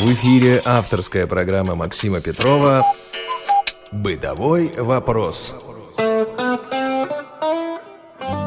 В эфире авторская программа Максима Петрова «Бытовой вопрос».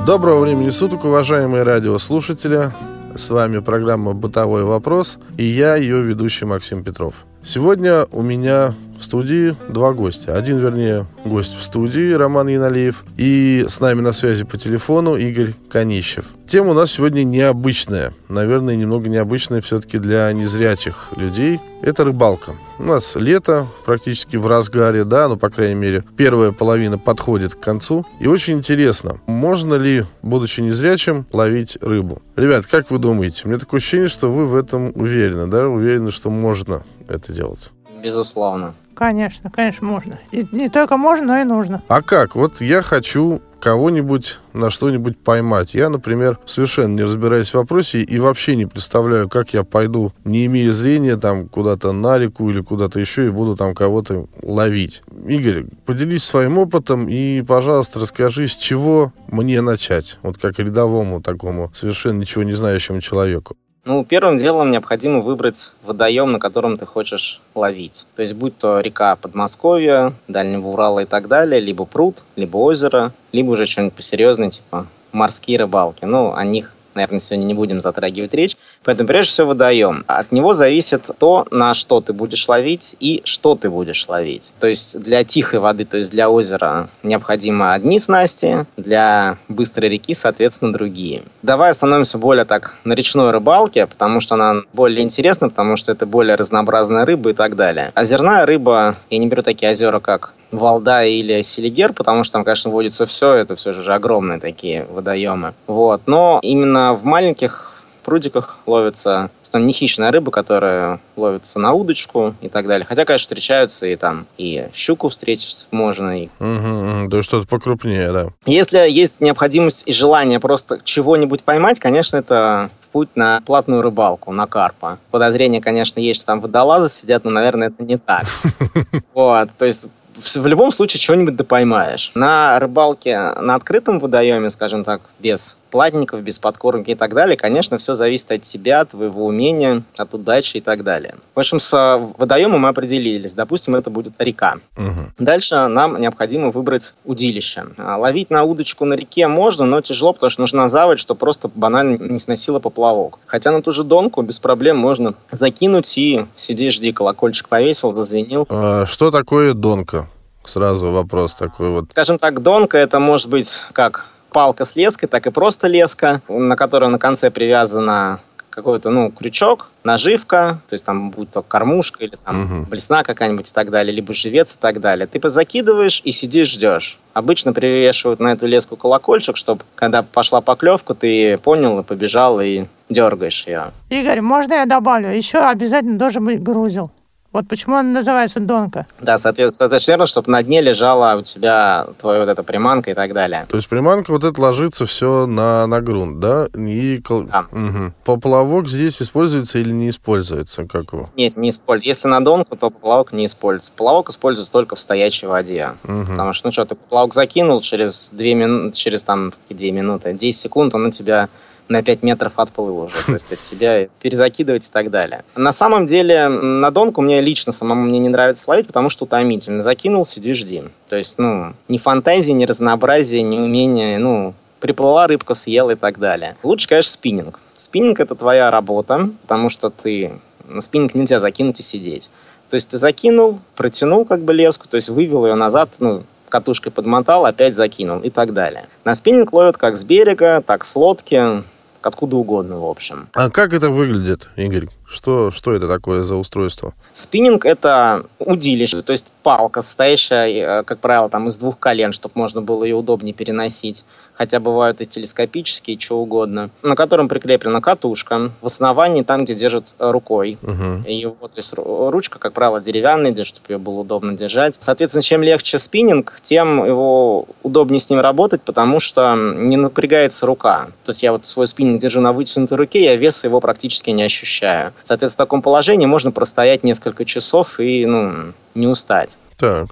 Доброго времени суток, уважаемые радиослушатели. С вами программа «Бытовой вопрос» и я, ее ведущий Максим Петров. Сегодня у меня в студии два гостя. Один, вернее, гость в студии, Роман Яналеев, и с нами на связи по телефону Игорь Конищев. Тема у нас сегодня необычная. Наверное, немного необычная все-таки для незрячих людей. Это рыбалка. У нас лето практически в разгаре, да, ну, по крайней мере, первая половина подходит к концу. И очень интересно, можно ли, будучи незрячим, ловить рыбу? Ребят, как вы думаете? Мне такое ощущение, что вы в этом уверены, да? Уверены, что можно это делать. Безусловно. Конечно, конечно, можно. И не только можно, но и нужно. А как? Вот я хочу кого-нибудь на что-нибудь поймать. Я, например, совершенно не разбираюсь в вопросе и вообще не представляю, как я пойду, не имея зрения, там куда-то на реку или куда-то еще и буду там кого-то ловить. Игорь, поделись своим опытом и, пожалуйста, расскажи, с чего мне начать, вот как рядовому такому совершенно ничего не знающему человеку. Ну, первым делом необходимо выбрать водоем, на котором ты хочешь ловить. То есть, будь то река Подмосковья, Дальнего Урала и так далее, либо пруд, либо озеро, либо уже что-нибудь посерьезнее, типа морские рыбалки. Ну, о них наверное, сегодня не будем затрагивать речь. Поэтому, прежде всего, водоем. От него зависит то, на что ты будешь ловить и что ты будешь ловить. То есть для тихой воды, то есть для озера необходимо одни снасти, для быстрой реки, соответственно, другие. Давай остановимся более так на речной рыбалке, потому что она более интересна, потому что это более разнообразная рыба и так далее. Озерная рыба, я не беру такие озера, как Валда или Селигер, потому что там, конечно, водится все, это все же огромные такие водоемы. Вот. Но именно в маленьких прудиках ловится там не хищная рыба, которая ловится на удочку и так далее. Хотя, конечно, встречаются и там и щуку встретить можно. И... Угу, да что-то покрупнее, да. Если есть необходимость и желание просто чего-нибудь поймать, конечно, это путь на платную рыбалку, на карпа. Подозрение, конечно, есть, что там водолазы сидят, но, наверное, это не так. Вот, то есть в любом случае чего-нибудь да поймаешь. На рыбалке на открытом водоеме, скажем так, без платников, без подкормки и так далее, конечно, все зависит от тебя, от твоего умения, от удачи и так далее. В общем, с водоемом мы определились. Допустим, это будет река. Угу. Дальше нам необходимо выбрать удилище. А, ловить на удочку на реке можно, но тяжело, потому что нужна заводь, что просто банально не сносила поплавок. Хотя на ту же донку без проблем можно закинуть и сиди, жди, колокольчик повесил, зазвенил. А что такое донка? Сразу вопрос такой вот. Скажем так, донка это может быть как палка с леской, так и просто леска, на которой на конце привязана какой-то, ну, крючок, наживка, то есть там будет то кормушка или там угу. блесна какая-нибудь и так далее, либо живец и так далее. Ты закидываешь и сидишь, ждешь. Обычно привешивают на эту леску колокольчик, чтобы когда пошла поклевка, ты понял и побежал и дергаешь ее. Игорь, можно я добавлю? Еще обязательно должен быть грузил. Вот почему она называется донка. Да, соответственно, это верно, чтобы на дне лежала у тебя твоя вот эта приманка и так далее. То есть приманка вот это ложится все на, на грунт, да? И... Да. Угу. Поплавок здесь используется или не используется? Как его? Нет, не используется. Если на донку, то поплавок не используется. Поплавок используется только в стоячей воде. Угу. Потому что, ну что, ты поплавок закинул через 2 минуты, через там 2 минуты, 10 секунд он у тебя на 5 метров отплыл уже, то есть от тебя перезакидывать и так далее. На самом деле, на донку мне лично самому мне не нравится ловить, потому что утомительно. Закинул, сиди, жди. То есть, ну, ни фантазии, ни разнообразия, ни умения, ну, приплыла рыбка, съела и так далее. Лучше, конечно, спиннинг. Спиннинг – это твоя работа, потому что ты... На спиннинг нельзя закинуть и сидеть. То есть ты закинул, протянул как бы леску, то есть вывел ее назад, ну, катушкой подмотал, опять закинул и так далее. На спиннинг ловят как с берега, так с лодки, откуда угодно, в общем. А как это выглядит, Игорь? Что, что это такое за устройство? Спиннинг – это удилище, то есть палка, состоящая, э, как правило, там из двух колен, чтобы можно было ее удобнее переносить хотя бывают и телескопические, что угодно, на котором прикреплена катушка. В основании там, где держит рукой. Угу. И вот, то есть ручка, как правило, деревянная, для чтобы ее было удобно держать. Соответственно, чем легче спиннинг, тем его удобнее с ним работать, потому что не напрягается рука. То есть я вот свой спиннинг держу на вытянутой руке, я веса его практически не ощущаю. Соответственно, в таком положении можно простоять несколько часов и ну, не устать. Так.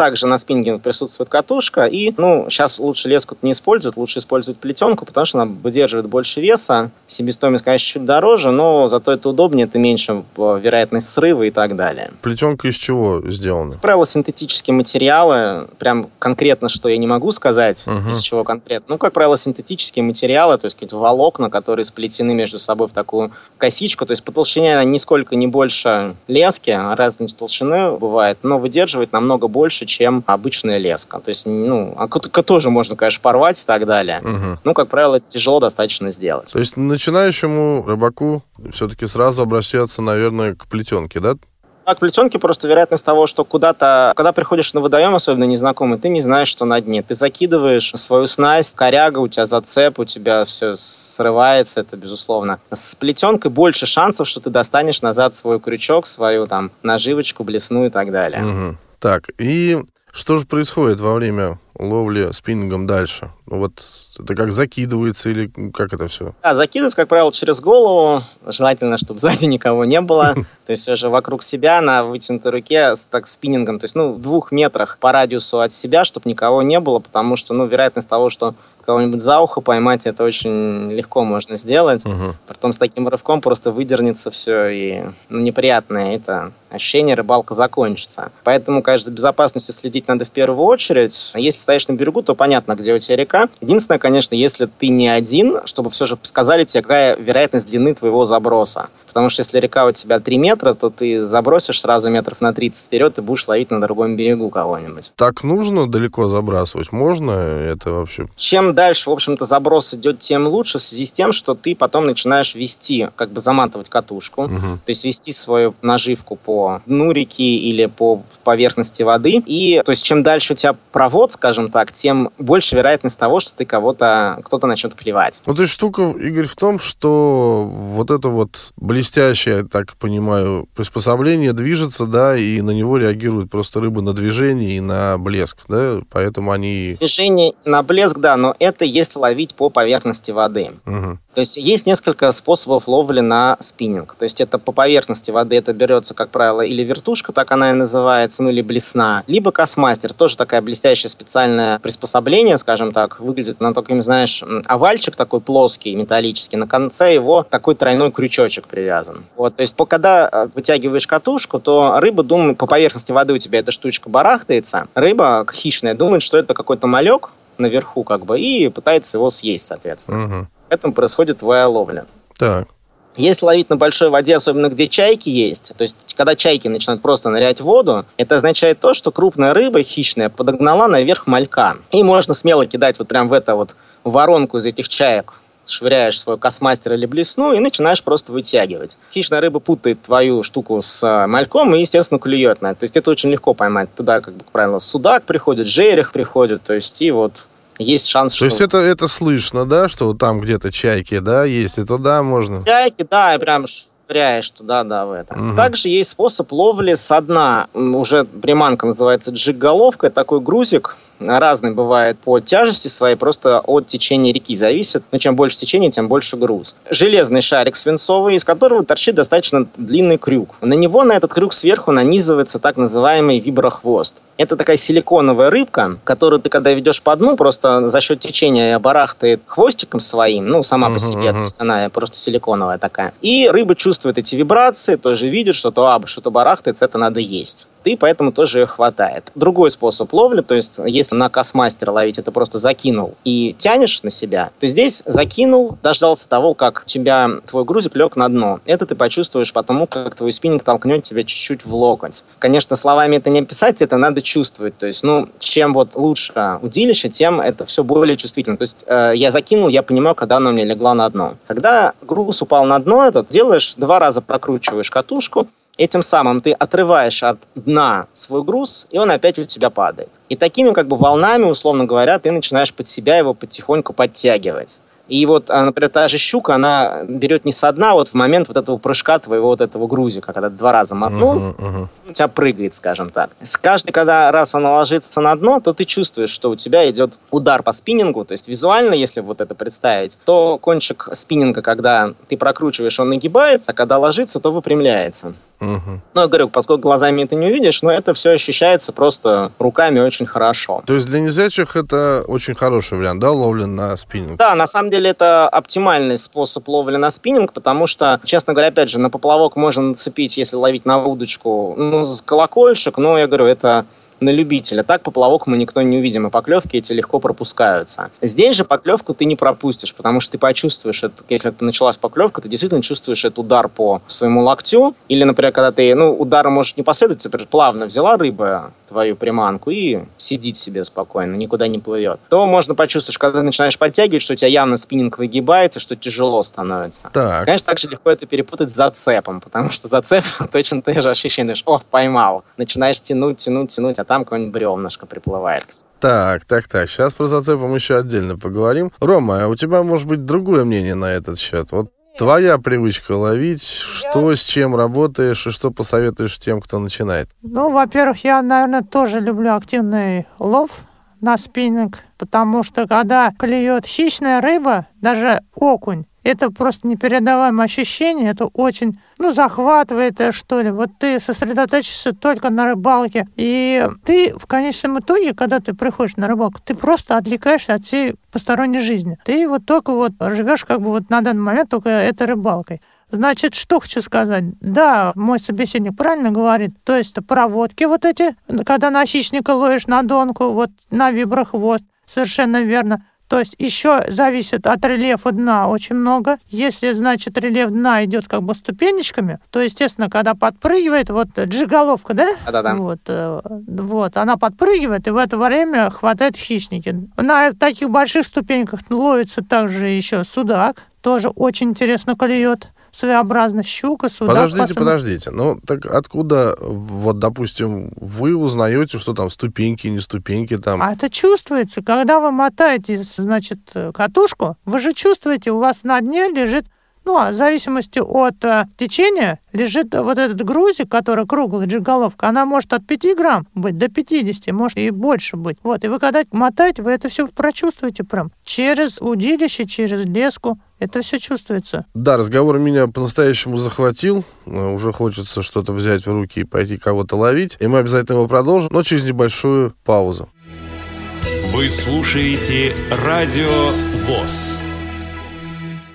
Также на спиннинге присутствует катушка, и, ну, сейчас лучше леску не используют, лучше использовать плетенку, потому что она выдерживает больше веса, себестоимость, конечно, чуть дороже, но зато это удобнее, это меньше э, вероятность срыва и так далее. Плетенка из чего сделана? Правило, синтетические материалы, прям конкретно, что я не могу сказать, Мгм. из чего конкретно. Ну, как правило, синтетические материалы, то есть какие-то волокна, которые сплетены между собой в такую косичку, то есть по толщине она нисколько не больше лески, а разной толщины бывает, но выдерживает намного больше, чем обычная леска. То есть, ну, а КТК тоже можно, конечно, порвать и так далее. Мгм. Ну, как правило, это тяжело достаточно сделать. То есть начинающему рыбаку все-таки сразу обращаться, наверное, к плетенке, да? А к плетенке просто вероятность того, что куда-то, когда приходишь на водоем, особенно незнакомый, ты не знаешь, что на дне. Ты закидываешь свою снасть, коряга, у тебя зацеп, у тебя все срывается, это безусловно. С плетенкой больше шансов, что ты достанешь назад свой крючок, свою там наживочку, блесну и так далее. Мгм. Так, и что же происходит во время ловли спиннингом дальше? Ну Вот это как закидывается или как это все? Да, закидывать, как правило, через голову. Желательно, чтобы сзади никого не было. То есть уже вокруг себя на вытянутой руке с так спиннингом. То есть, ну, в двух метрах по радиусу от себя, чтобы никого не было, потому что, ну, вероятность того, что кого-нибудь за ухо поймать, это очень легко можно сделать. Мгм. Потом с таким рывком просто выдернется все, и ну, неприятное это ощущение, рыбалка закончится. Поэтому, конечно, за безопасностью следить надо в первую очередь. Если стоишь на берегу, то понятно, где у тебя река. Единственное, конечно, если ты не один, чтобы все же сказали тебе, какая вероятность длины твоего заброса. Потому что если река у тебя 3 метра, то ты забросишь сразу метров на 30 вперед и будешь ловить на другом берегу кого-нибудь. Так нужно далеко забрасывать? Можно это вообще? Чем дальше, в общем-то, заброс идет, тем лучше, в связи с тем, что ты потом начинаешь вести, как бы заматывать катушку, Мгм. то есть вести свою наживку по дну реки или по поверхности воды. И, то есть, чем дальше у тебя провод, скажем так, тем больше вероятность того, что ты кого-то, кто-то начнет клевать. Ну, то есть штука, Игорь, в том, что вот это вот блестящее, я так понимаю, приспособление движется, да, и на него реагирует просто рыба на движение и на блеск, да, поэтому они... Движение на блеск, да, но это если ловить по поверхности воды. Мгм. То есть есть несколько способов ловли на спиннинг. То есть это по поверхности воды это берется, как правило, или вертушка, так она и называется, ну или блесна, либо космастер, тоже такая блестящее специальное приспособление, скажем так, выглядит на таким, знаешь, овальчик такой плоский, металлический, на конце его такой тройной крючочек привязан. Вот, то есть когда э, вытягиваешь катушку, то рыба думает, по поверхности воды у тебя эта штучка барахтается, рыба хищная думает, что это какой-то малек наверху как бы и пытается его съесть, соответственно. Мгм. Поэтому происходит твоя ловля. Так. Если ловить на большой воде, особенно где чайки есть, то есть когда чайки начинают просто нырять в воду, это означает то, что крупная рыба хищная подогнала наверх малька. И можно смело кидать вот прям в это вот воронку из этих чаек швыряешь свой космастер или блесну и начинаешь просто вытягивать. Хищная рыба путает твою штуку с э, мальком и, естественно, клюет на это. То есть это очень легко поймать. Туда, как бы, правило, судак приходит, жерех приходит, то есть и вот есть шанс, То что... есть это, это слышно, да, что там где-то чайки, да, есть, и туда можно? Чайки, да, прям швыряешь туда-да в это. Мгм. Также есть способ ловли со дна. Уже приманка называется джиг-головка. Такой грузик. Разный бывает по тяжести своей, просто от течения реки зависит. Но чем больше течение, тем больше груз. Железный шарик свинцовый, из которого торчит достаточно длинный крюк. На него, на этот крюк сверху нанизывается так называемый виброхвост. Это такая силиконовая рыбка, которую ты, когда ведешь по дну, просто за счет течения барахтает хвостиком своим, ну, сама по себе, то есть она просто силиконовая такая. И рыба чувствует эти вибрации, тоже видит, что то а, что-то барахтается, это надо есть. И поэтому тоже ее хватает. Другой способ ловли, то есть если на космастера ловить, это просто закинул и тянешь на себя, то здесь закинул, дождался того, как тебя твой грузик лег на дно. Это ты почувствуешь потому, как твой спиннинг толкнет тебя чуть-чуть в локоть. Конечно, словами это не описать, это надо чувствовать. То есть, ну, чем вот лучше удилище, тем это все более чувствительно. То есть э, я закинул, я понимаю, когда оно мне легла на дно. Когда груз упал на дно, этот делаешь, два раза прокручиваешь катушку, Этим самым ты отрываешь от дна свой груз, и он опять у тебя падает. И такими как бы волнами, условно говоря, ты начинаешь под себя его потихоньку подтягивать. И вот, а, например, та же щука, она берет не со дна, вот в момент вот этого прыжка твоего вот этого грузика, когда ты два раза мотнул, Мгм, мгм. У тебя прыгает, скажем так. С каждый, когда раз она ложится на дно, то ты чувствуешь, что у тебя идет удар по спиннингу. То есть визуально, если вот это представить, то кончик спиннинга, когда ты прокручиваешь, он нагибается, а когда ложится, то выпрямляется. Мгм. Ну, я говорю, поскольку глазами это не увидишь, но это все ощущается просто руками очень хорошо. То есть для незрячих это очень хороший вариант, да, ловли на спиннинг? Да, на самом деле это оптимальный способ ловли на спиннинг, потому что, честно говоря, опять же, на поплавок можно нацепить, если ловить на удочку, ну, колокольчик, но я говорю, это на любителя. Так поплавок мы никто не увидим, и поклевки эти легко пропускаются. Здесь же поклевку ты не пропустишь, потому что ты почувствуешь, это, если началась поклевка, ты действительно чувствуешь этот удар по своему локтю, или, например, когда ты, ну, удара может не последовать, например, плавно взяла рыба твою приманку и сидит себе спокойно, никуда не плывет, то можно почувствовать, что когда ты начинаешь подтягивать, что у тебя явно спиннинг выгибается, что тяжело становится. Так, Конечно, также легко это перепутать с зацепом, потому что зацеп точно те же ощущения, что, о, поймал. Начинаешь тянуть, тянуть, тянуть, а там какое-нибудь бревнышко приплывает. так, так, так. Сейчас про зацепы мы еще отдельно поговорим. Рома, а у тебя может быть другое мнение на этот счет? Вот твоя привычка ловить, что с чем работаешь и что посоветуешь тем, кто начинает? Ну, во-первых, я, наверное, тоже люблю активный лов на спиннинг, потому что когда клюет хищная рыба, даже окунь, это просто непередаваемое ощущение, это очень, ну, захватывает, э, что ли. Вот ты сосредоточишься только на рыбалке, и ты в конечном итоге, когда ты приходишь на рыбалку, ты просто отвлекаешься от всей посторонней жизни. Ты вот только вот живешь как бы вот на данный момент только этой рыбалкой. Значит, что хочу сказать? Да, мой собеседник правильно говорит. То есть проводки вот эти, когда на хищника ловишь на донку, вот на виброхвост, совершенно верно. То есть еще зависит от рельефа дна очень много. Если, значит, рельеф дна идет как бы ступенечками, то, естественно, когда подпрыгивает, вот джиголовка, да? Да-да-да. Вот, э, вот, она подпрыгивает, и в это время хватает хищники. На таких больших ступеньках ловится также еще судак, тоже очень интересно клюет. Своеобразно щука, судак. Подождите, посмотри. подождите. Ну, так откуда, вот, допустим, вы узнаете, что там ступеньки, не ступеньки там? А это чувствуется, когда вы мотаете, значит, э, катушку, вы же чувствуете, у вас на дне лежит, ну, а в зависимости от э, течения, лежит вот этот грузик, который круглый, джиголовка, она может от 5 грамм быть до 50, может и больше быть. Вот, и вы когда мотаете, вы это все прочувствуете прям через удилище, через леску. Это все чувствуется. Да, разговор меня по-настоящему захватил. Э, Уже хочется что-то взять в руки и пойти кого-то ловить. И мы обязательно его продолжим, но через небольшую паузу. Вы слушаете Радио ВОЗ.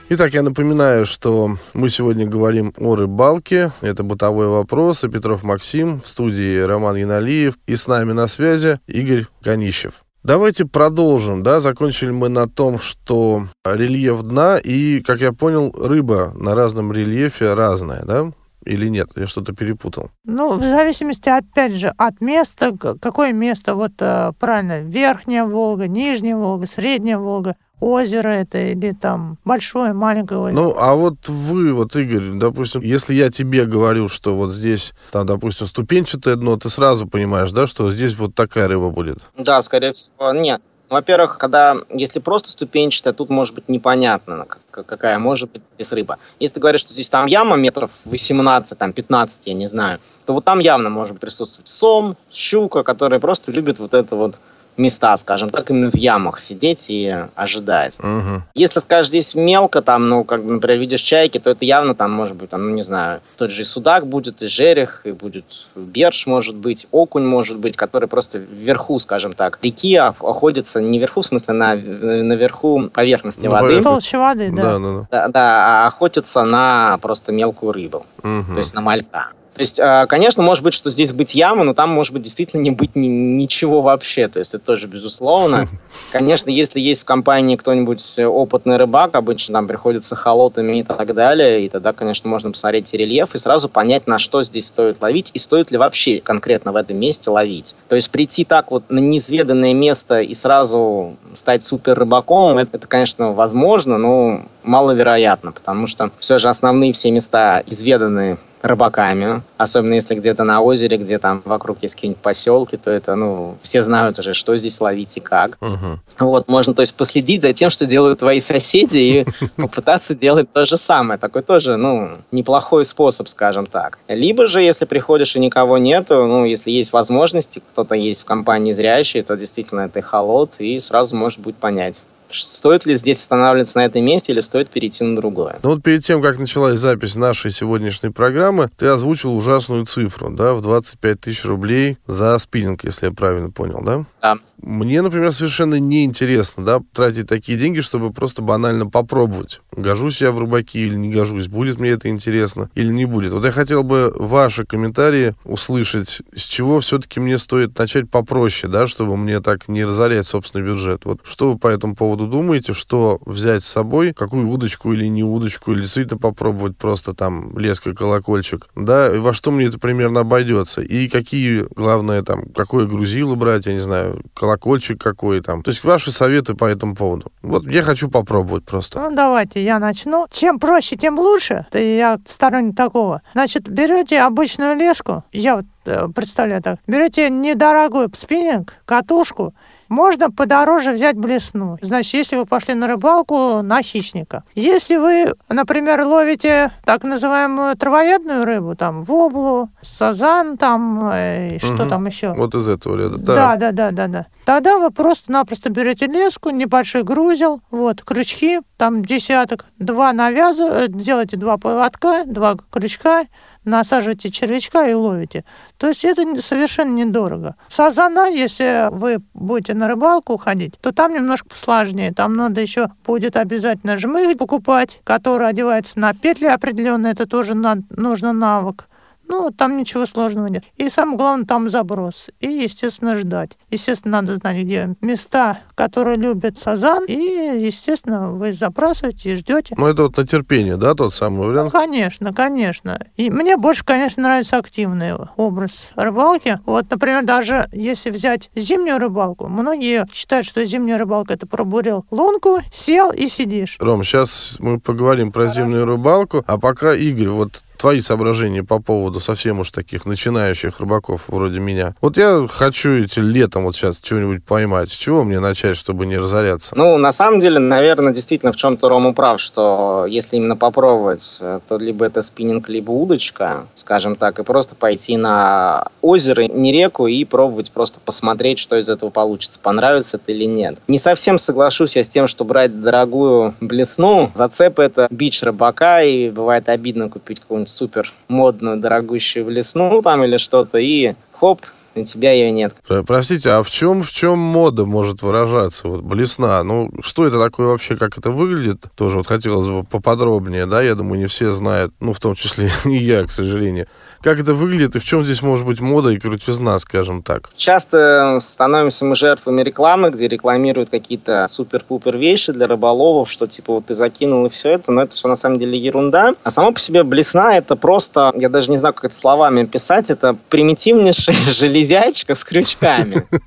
Итак, я напоминаю, что мы сегодня говорим о рыбалке. Это бытовой вопрос. И Петров Максим, в студии Роман Яналиев. И с нами на связи Игорь Конищев. Давайте продолжим, да, закончили мы на том, что рельеф дна и, как я понял, рыба на разном рельефе разная, да? Или нет? Я что-то перепутал. Ну, в зависимости, опять же, от места, какое место, вот э, правильно, верхняя Волга, нижняя Волга, средняя Волга, озеро это или там большое, маленькое озеро. Ну, а вот вы, вот, Игорь, допустим, если я тебе говорю, что вот здесь, там, допустим, ступенчатое дно, ты сразу понимаешь, да, что здесь вот такая рыба будет? Да, скорее всего, нет. Во-первых, когда, если просто ступенчатая, тут может быть непонятно, как- какая может быть здесь рыба. Если ты говоришь, что здесь там яма метров 18, там 15, я не знаю, то вот там явно может присутствовать сом, щука, которые просто любят вот это вот места, скажем так, именно в ямах сидеть и ожидать. Угу. Если, скажешь, здесь мелко, там, ну, как, например, видишь чайки, то это явно там может быть, там, ну, не знаю, тот же и судак будет, и жерех, и будет берж, может быть, окунь, может быть, который просто вверху, скажем так, реки ох- охотится, не вверху, в смысле, на, наверху поверхности На воды, поверхности. Толще воды, да. Да, да, да. да, да, а охотится на просто мелкую рыбу, Мгм. то есть на малька. То есть, э, конечно, может быть, что здесь быть яма, но там может быть действительно не быть ни- ничего вообще. То есть это тоже безусловно. Конечно, если есть в компании кто-нибудь опытный рыбак, обычно там приходится холотами и так далее, и тогда, конечно, можно посмотреть рельеф и сразу понять, на что здесь стоит ловить и стоит ли вообще конкретно в этом месте ловить. То есть прийти так вот на неизведанное место и сразу стать супер рыбаком, это, это, конечно, возможно, но маловероятно, потому что все же основные все места изведаны рыбаками, особенно если где-то на озере, где там вокруг есть какие-нибудь поселки, то это, ну, все знают уже, что здесь ловить и как. Мгм. Вот, можно, то есть, последить за тем, что делают твои соседи, и попытаться делать то же самое. Такой тоже, ну, неплохой способ, скажем так. Либо же, если приходишь и никого нету, ну, если есть возможности, кто-то есть в компании зрящий, то действительно это холод, и сразу может будет понять, стоит ли здесь останавливаться на этом месте или стоит перейти на другое. Ну вот перед тем, как началась запись нашей сегодняшней программы, ты озвучил ужасную цифру, да, в 25 тысяч рублей за спиннинг, если я правильно понял, да? Да. Мне, например, совершенно неинтересно, да, тратить такие деньги, чтобы просто банально попробовать, гожусь я в рыбаки или не гожусь, будет мне это интересно или не будет. Вот я хотел бы ваши комментарии услышать, с чего все-таки мне стоит начать попроще, да, чтобы мне так не разорять собственный бюджет. Вот что вы по этому поводу думаете, что взять с собой, какую удочку или не удочку, или действительно попробовать просто там леска, колокольчик, да, и во что мне это примерно обойдется, и какие, главное, там, какое грузило брать, я не знаю, колокольчик какой там. То есть ваши советы по этому поводу. Вот я хочу попробовать просто. Ну, давайте я начну. Чем проще, тем лучше. Я сторонник такого. Значит, берете обычную леску, я вот э, представляю так, берете недорогой спиннинг, катушку, можно подороже взять блесну. Значит, если вы пошли на рыбалку, на хищника. Если вы, например, ловите так называемую травоядную рыбу, там, воблу, сазан, там, э, что Мгм. там еще. Вот из этого ряда. Да, да, да, да, да. Тогда вы просто-напросто берете леску, небольшой грузел, вот, крючки, там десяток, два навязываете, делаете два поводка, два крючка, насаживаете червячка и ловите. То есть это совершенно недорого. Сазана, если вы будете на рыбалку ходить, то там немножко посложнее. Там надо еще будет обязательно жмых покупать, который одевается на петли определенные. Это тоже на- нужно навык. Ну, там ничего сложного нет. И самое главное, там заброс. И, естественно, ждать. Естественно, надо знать, где места, которые любят сазан. И, естественно, вы забрасываете и ждете. Ну, это вот на терпение, да, тот самый Ну, вариант? конечно, конечно. И мне больше, конечно, нравится активный образ рыбалки. Вот, например, даже если взять зимнюю рыбалку, многие считают, что зимняя рыбалка это пробурил лунку, сел и сидишь. Ром, сейчас мы поговорим про зимнюю рыбалку, а пока, Игорь, вот твои соображения по поводу совсем уж таких начинающих рыбаков вроде меня. Вот я хочу эти летом вот сейчас чего-нибудь поймать. С чего мне начать, чтобы не разоряться? Ну, на самом деле, наверное, действительно в чем-то Рома прав, что если именно попробовать, э, то либо это спиннинг, либо удочка, скажем так, и просто пойти на озеро, не реку, и пробовать просто посмотреть, что из этого получится, понравится это или нет. Не совсем соглашусь я с тем, что брать дорогую блесну. Зацеп это бич рыбака, и бывает обидно купить какую-нибудь супер модную, дорогущую блесну там или что-то, и хоп, у тебя ее нет. Про- Простите, а в чем, в чем мода может выражаться? Вот блесна. Ну, что это такое вообще, как это выглядит? Тоже вот хотелось бы поподробнее, да? Я думаю, не все знают, ну, в том числе и я, к сожалению. Как это выглядит и в чем здесь может быть мода и крутизна, скажем так? Часто становимся мы жертвами рекламы, где рекламируют какие-то супер-пупер вещи для рыболовов, что типа вот ты закинул и все это, но это все на самом деле ерунда. А само по себе блесна это просто, я даже не знаю, как это словами описать, это примитивнейшая железячка с крючками.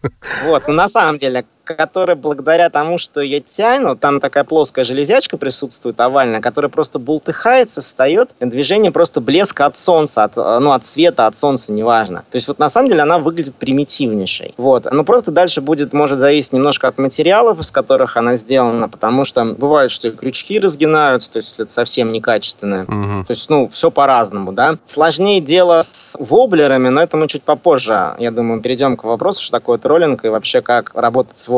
Вот, но на самом деле которая благодаря тому, что ее тянут, там такая плоская железячка присутствует, овальная, которая просто бултыхается, встает, движение просто блеска от солнца, от, э, ну, от света, от солнца, неважно. То есть вот на самом деле она выглядит примитивнейшей. Вот. Но просто дальше будет, может зависеть немножко от материалов, из которых она сделана, потому что бывает, что и крючки разгинаются, то есть это совсем некачественное. Мгм. То есть, ну, все по-разному, да. Сложнее дело с воблерами, но это мы чуть попозже, я думаю, перейдем к вопросу, что такое троллинг и вообще как работать с воблерами.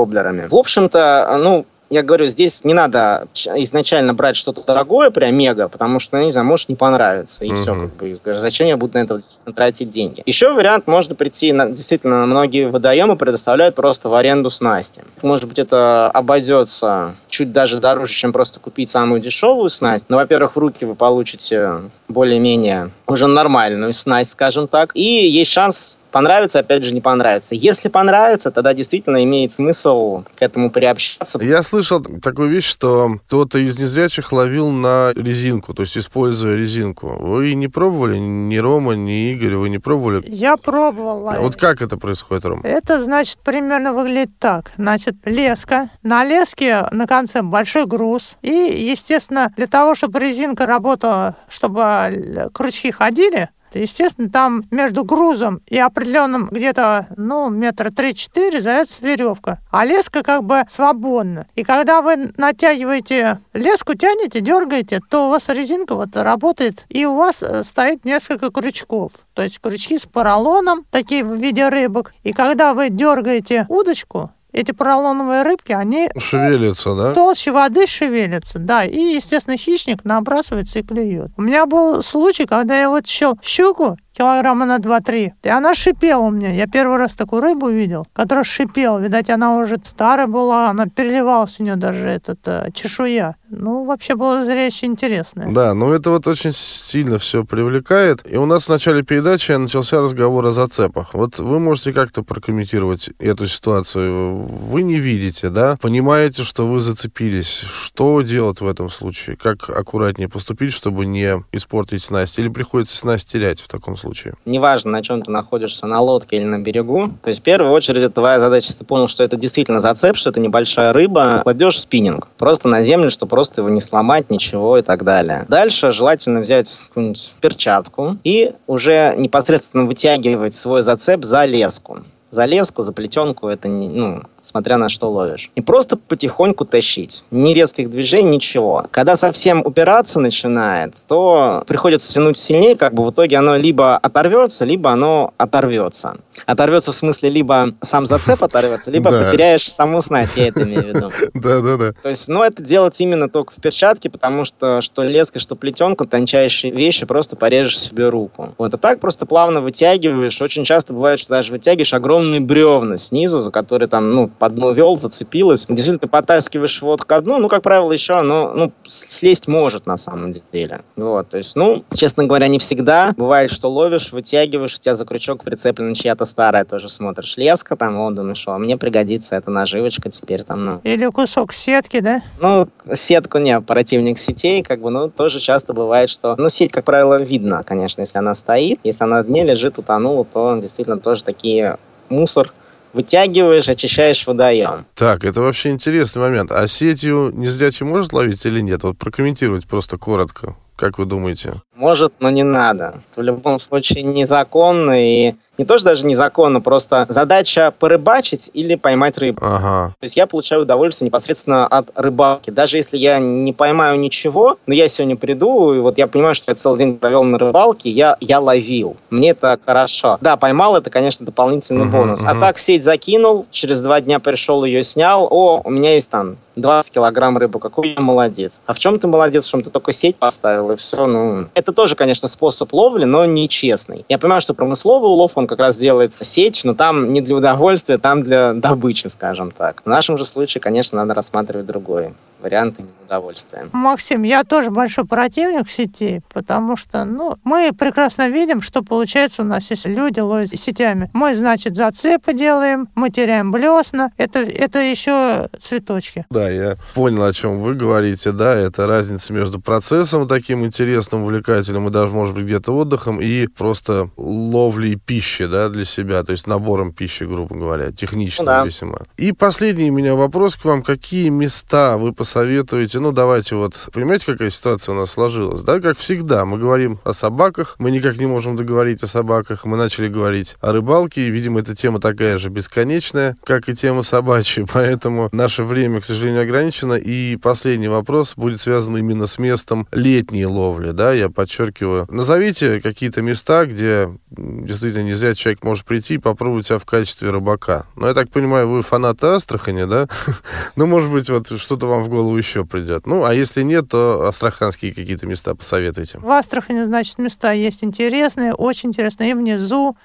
В общем-то, ну, я говорю, здесь не надо изначально брать что-то дорогое, прям мега, потому что, ну, не знаю, может не понравится, и все, Мгм. как бы, зачем я буду на это тратить деньги. Еще вариант, можно прийти, на, действительно, многие водоемы предоставляют просто в аренду снасти. Может быть, это обойдется чуть даже дороже, чем просто купить самую дешевую снасть, но, во-первых, в руки вы получите более-менее уже нормальную снасть, скажем так, и есть шанс понравится, опять же, не понравится. Если понравится, тогда действительно имеет смысл к этому приобщаться. Я слышал такую вещь, что кто-то из незрячих ловил на резинку, то есть используя резинку. Вы не пробовали? Ни Рома, ни Игорь, вы не пробовали? Я пробовала. Вот как это происходит, Ром? Это, значит, примерно выглядит так. Значит, леска. На леске на конце большой груз. И, естественно, для того, чтобы резинка работала, чтобы крючки ходили, естественно, там между грузом и определенным где-то, ну, метра 3-4 зается веревка. А леска как бы свободна. И когда вы натягиваете леску, тянете, дергаете, то у вас резинка вот работает, и у вас э, стоит несколько крючков. То есть крючки с поролоном, такие в виде рыбок. И когда вы дергаете удочку, эти поролоновые рыбки, они Шевелится, да? толще воды шевелятся, да, и, естественно, хищник набрасывается и клюет. У меня был случай, когда я вот щел щуку, килограмма на 2-3. И она шипела у меня. Я первый раз такую рыбу видел, которая шипела. Видать, она уже старая была, она переливалась у нее даже этот э, чешуя. Ну, вообще было зрелище интересное. Да, ну это вот очень сильно все привлекает. И у нас в начале передачи начался разговор о зацепах. Вот вы можете как-то прокомментировать эту ситуацию. Вы не видите, да? Понимаете, что вы зацепились. Что делать в этом случае? Как аккуратнее поступить, чтобы не испортить снасть? Или приходится снасть терять в таком случае? Неважно, на чем ты находишься, на лодке или на берегу. То есть в первую очередь твоя задача, если ты понял, что это действительно зацеп, что это небольшая рыба, кладешь спиннинг просто на землю, что просто его не сломать, ничего и так далее. Дальше желательно взять какую-нибудь перчатку и уже непосредственно вытягивать свой зацеп за леску за леску, за плетенку, это не, ну, смотря на что ловишь. И просто потихоньку тащить. Ни резких движений, ничего. Когда совсем упираться начинает, то приходится тянуть сильнее, как бы в итоге оно либо оторвется, либо оно оторвется. Оторвется в смысле либо сам зацеп оторвется, либо Да. потеряешь саму снасть, я это имею в виду. Да-да-да. То есть, ну, это делать именно только в перчатке, потому что что леска, что плетенку, тончайшие вещи, просто порежешь себе руку. Вот, а так просто плавно вытягиваешь. Очень часто бывает, что даже вытягиваешь огромные бревна снизу, за которые там, ну, по дну вел, зацепилось. Действительно, ты потаскиваешь вот ко дну, ну, как правило, еще оно, ну, слезть может на самом деле. Вот, то есть, ну, честно говоря, не всегда. Бывает, что ловишь, вытягиваешь, у тебя за крючок прицеплена чья-то старая, тоже смотришь леска, там, вот, думаешь, что мне пригодится эта наживочка теперь там, ну, Или кусок сетки, да? ну, сетку не, оперативник сетей, как бы, ну, тоже часто бывает, что, ну, сеть, как правило, видно, конечно, если она стоит. Если она на дне лежит, утонула, то действительно тоже такие мусор вытягиваешь, очищаешь водоем. Так, это вообще интересный момент. А сетью незрячий может ловить или нет? Вот прокомментировать просто коротко. Как вы думаете? Может, но не надо. В любом случае незаконно и не то, что даже незаконно, просто задача порыбачить или поймать рыбу. Ага. То есть я получаю удовольствие непосредственно от рыбалки. Даже если я не поймаю ничего, но я сегодня приду, и вот я понимаю, что я целый день провел на рыбалке, я, я ловил. Мне это хорошо. Да, поймал, это, конечно, дополнительный Мгм, бонус. мгм. А так сеть закинул, через два дня пришел, ее снял. О, у меня есть там 20 килограмм рыбы, какой я молодец. А в чем ты молодец, в чем ты только сеть поставил, и все, ну... Это тоже, конечно, способ ловли, но нечестный. Я понимаю, что промысловый улов, он как раз делается сеть, но там не для удовольствия, там для добычи, скажем так. В нашем же случае, конечно, надо рассматривать другой вариант именно удовольствия. Максим, я тоже большой противник сетей, потому что, ну, мы прекрасно видим, что получается у нас, если люди ловят сетями. Мы, значит, зацепы делаем, мы теряем блесна. Это, это еще цветочки. Да, я понял, о чем вы говорите. Да, это разница между процессом таким интересным, увлекательным и даже, может быть, где-то отдыхом и просто ловлей пищи, да, для себя, то есть набором пищи, грубо говоря, техничным Ну да. весьма. И последний у меня вопрос к вам. Какие места вы посоветуете? Ну, давайте вот, понимаете, какая ситуация у нас сложилась, да? Как всегда, мы говорим о собаках, мы никак не можем договорить о собаках, мы начали говорить о рыбалке, и, видимо, эта тема такая же бесконечная, как и тема собачья, поэтому наше время, к сожалению, ограничено, и последний вопрос будет связан именно с местом летней ловли, да, я подчеркиваю. Назовите какие-то места, где действительно не зря человек может прийти и попробовать себя в качестве рыбака. Ну, я так понимаю, вы фанаты Астрахани, да? Ну, может быть, вот что-то вам в голову еще придет. Ну, а если нет, то астраханские какие-то места посоветуйте. В Астрахани, значит, места есть интересные, очень интересные. И внизу,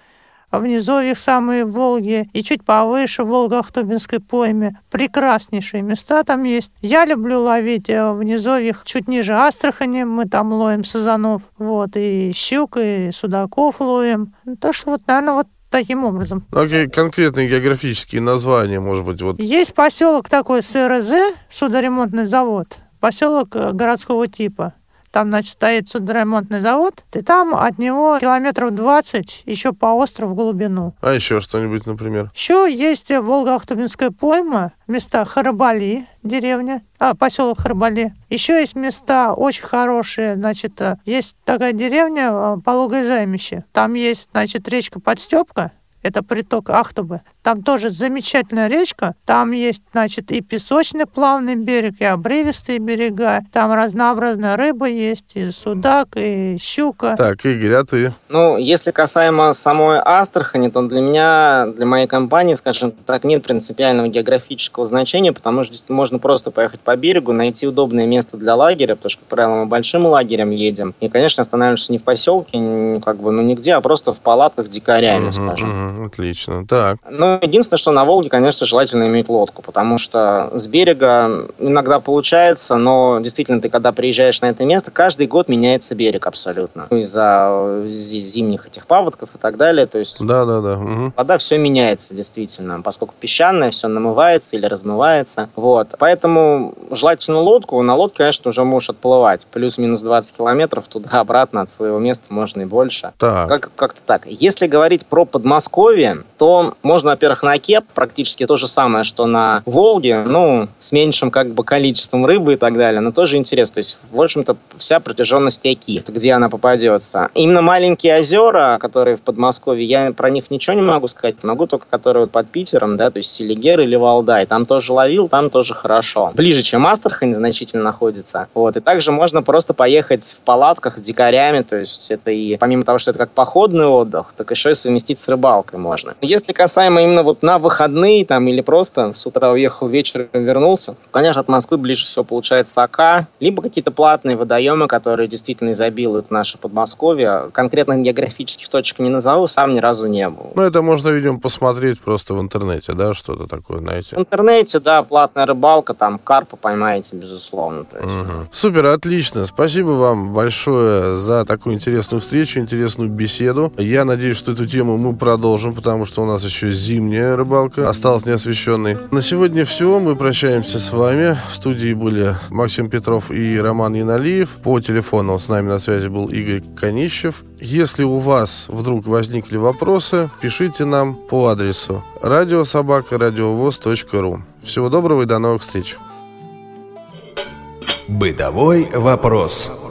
а внизу их самые Волги, и чуть повыше в Волго-Ахтубинской пойме. Прекраснейшие места там есть. Я люблю ловить э, в низовьях чуть ниже Астрахани. Мы там ловим сазанов. Вот, и щук, и судаков ловим. Так что вот, наверное, вот таким образом. Какие конкретные географические названия, может быть, вот Есть поселок такой СРЗ, судоремонтный завод, поселок э, городского типа. Там, значит, стоит судоремонтный завод, и там от него километров 20 еще по острову в глубину. А еще что-нибудь, например? Еще есть Волго-Ахтубинская пойма, места Харабали, деревня, а, поселок Харабали. Еще есть места очень хорошие, значит, э, есть такая деревня э, Пологое займище. Там есть, значит, речка Подстепка, это приток Ахтубы. Там тоже замечательная речка. Там есть, значит, и песочный плавный берег, и обрывистые берега. Там разнообразная рыба есть, и судак, и щука. Так, Игорь, а ты? Ну, если касаемо самой Астрахани, то для меня, для моей компании, скажем так, нет принципиального географического значения, потому что здесь можно просто поехать по берегу, найти удобное место для лагеря, потому что, как правило, мы большим лагерем едем. И, конечно, останавливаемся не в поселке, как бы, ну, нигде, а просто в палатках дикарями, угу, скажем. Угу, отлично. Так. Ну, единственное, что на Волге, конечно, желательно иметь лодку, потому что с берега иногда получается, но действительно, ты когда приезжаешь на это место, каждый год меняется берег абсолютно. Ну, из-за зимних этих паводков и так далее. То есть да, да, да. Угу. вода все меняется действительно, поскольку песчаная, все намывается или размывается. Вот. Поэтому желательно лодку. На лодке, конечно, уже можешь отплывать. Плюс-минус 20 километров туда-обратно от своего места можно и больше. Так. Как- как-то так. Если говорить про Подмосковье, то можно, во-первых, на Кеп практически то же самое, что на Волге, ну, с меньшим как бы количеством рыбы и так далее, но тоже интересно. То есть, в общем-то, вся протяженность реки, где она попадется. Именно маленькие озера, которые в Подмосковье, я про них ничего не могу сказать, могу только которые вот под Питером, да, то есть Селигер или Валдай. Там тоже ловил, там тоже хорошо. Ближе, чем Астрахань значительно находится. Вот. И также можно просто поехать в палатках дикарями, то есть это и помимо того, что это как походный отдых, так еще и совместить с рыбалкой можно. Если касаемо именно вот на выходные там или просто с утра уехал, вечером вернулся, конечно, от Москвы ближе всего получается Ака, либо какие-то платные водоемы, которые действительно изобилуют наше Подмосковье. Конкретных географических точек не назову, сам ни разу не был. Ну, это можно, видимо, посмотреть просто в интернете, да, что-то такое, знаете. В интернете, да, платная рыбалка, там карпа поймаете, безусловно. Мгм. Супер, отлично. Спасибо вам большое за такую интересную встречу, интересную беседу. Я надеюсь, что эту тему мы продолжим, потому что у нас еще зимняя рыбалка осталась неосвещенной. На сегодня все. Мы прощаемся с вами. В студии были Максим Петров и Роман Яналиев. По телефону с нами на связи был Игорь Конищев. Если у вас вдруг возникли вопросы, пишите нам по адресу радиособака.радиовоз.ру. Всего доброго и до новых встреч. Бытовой вопрос.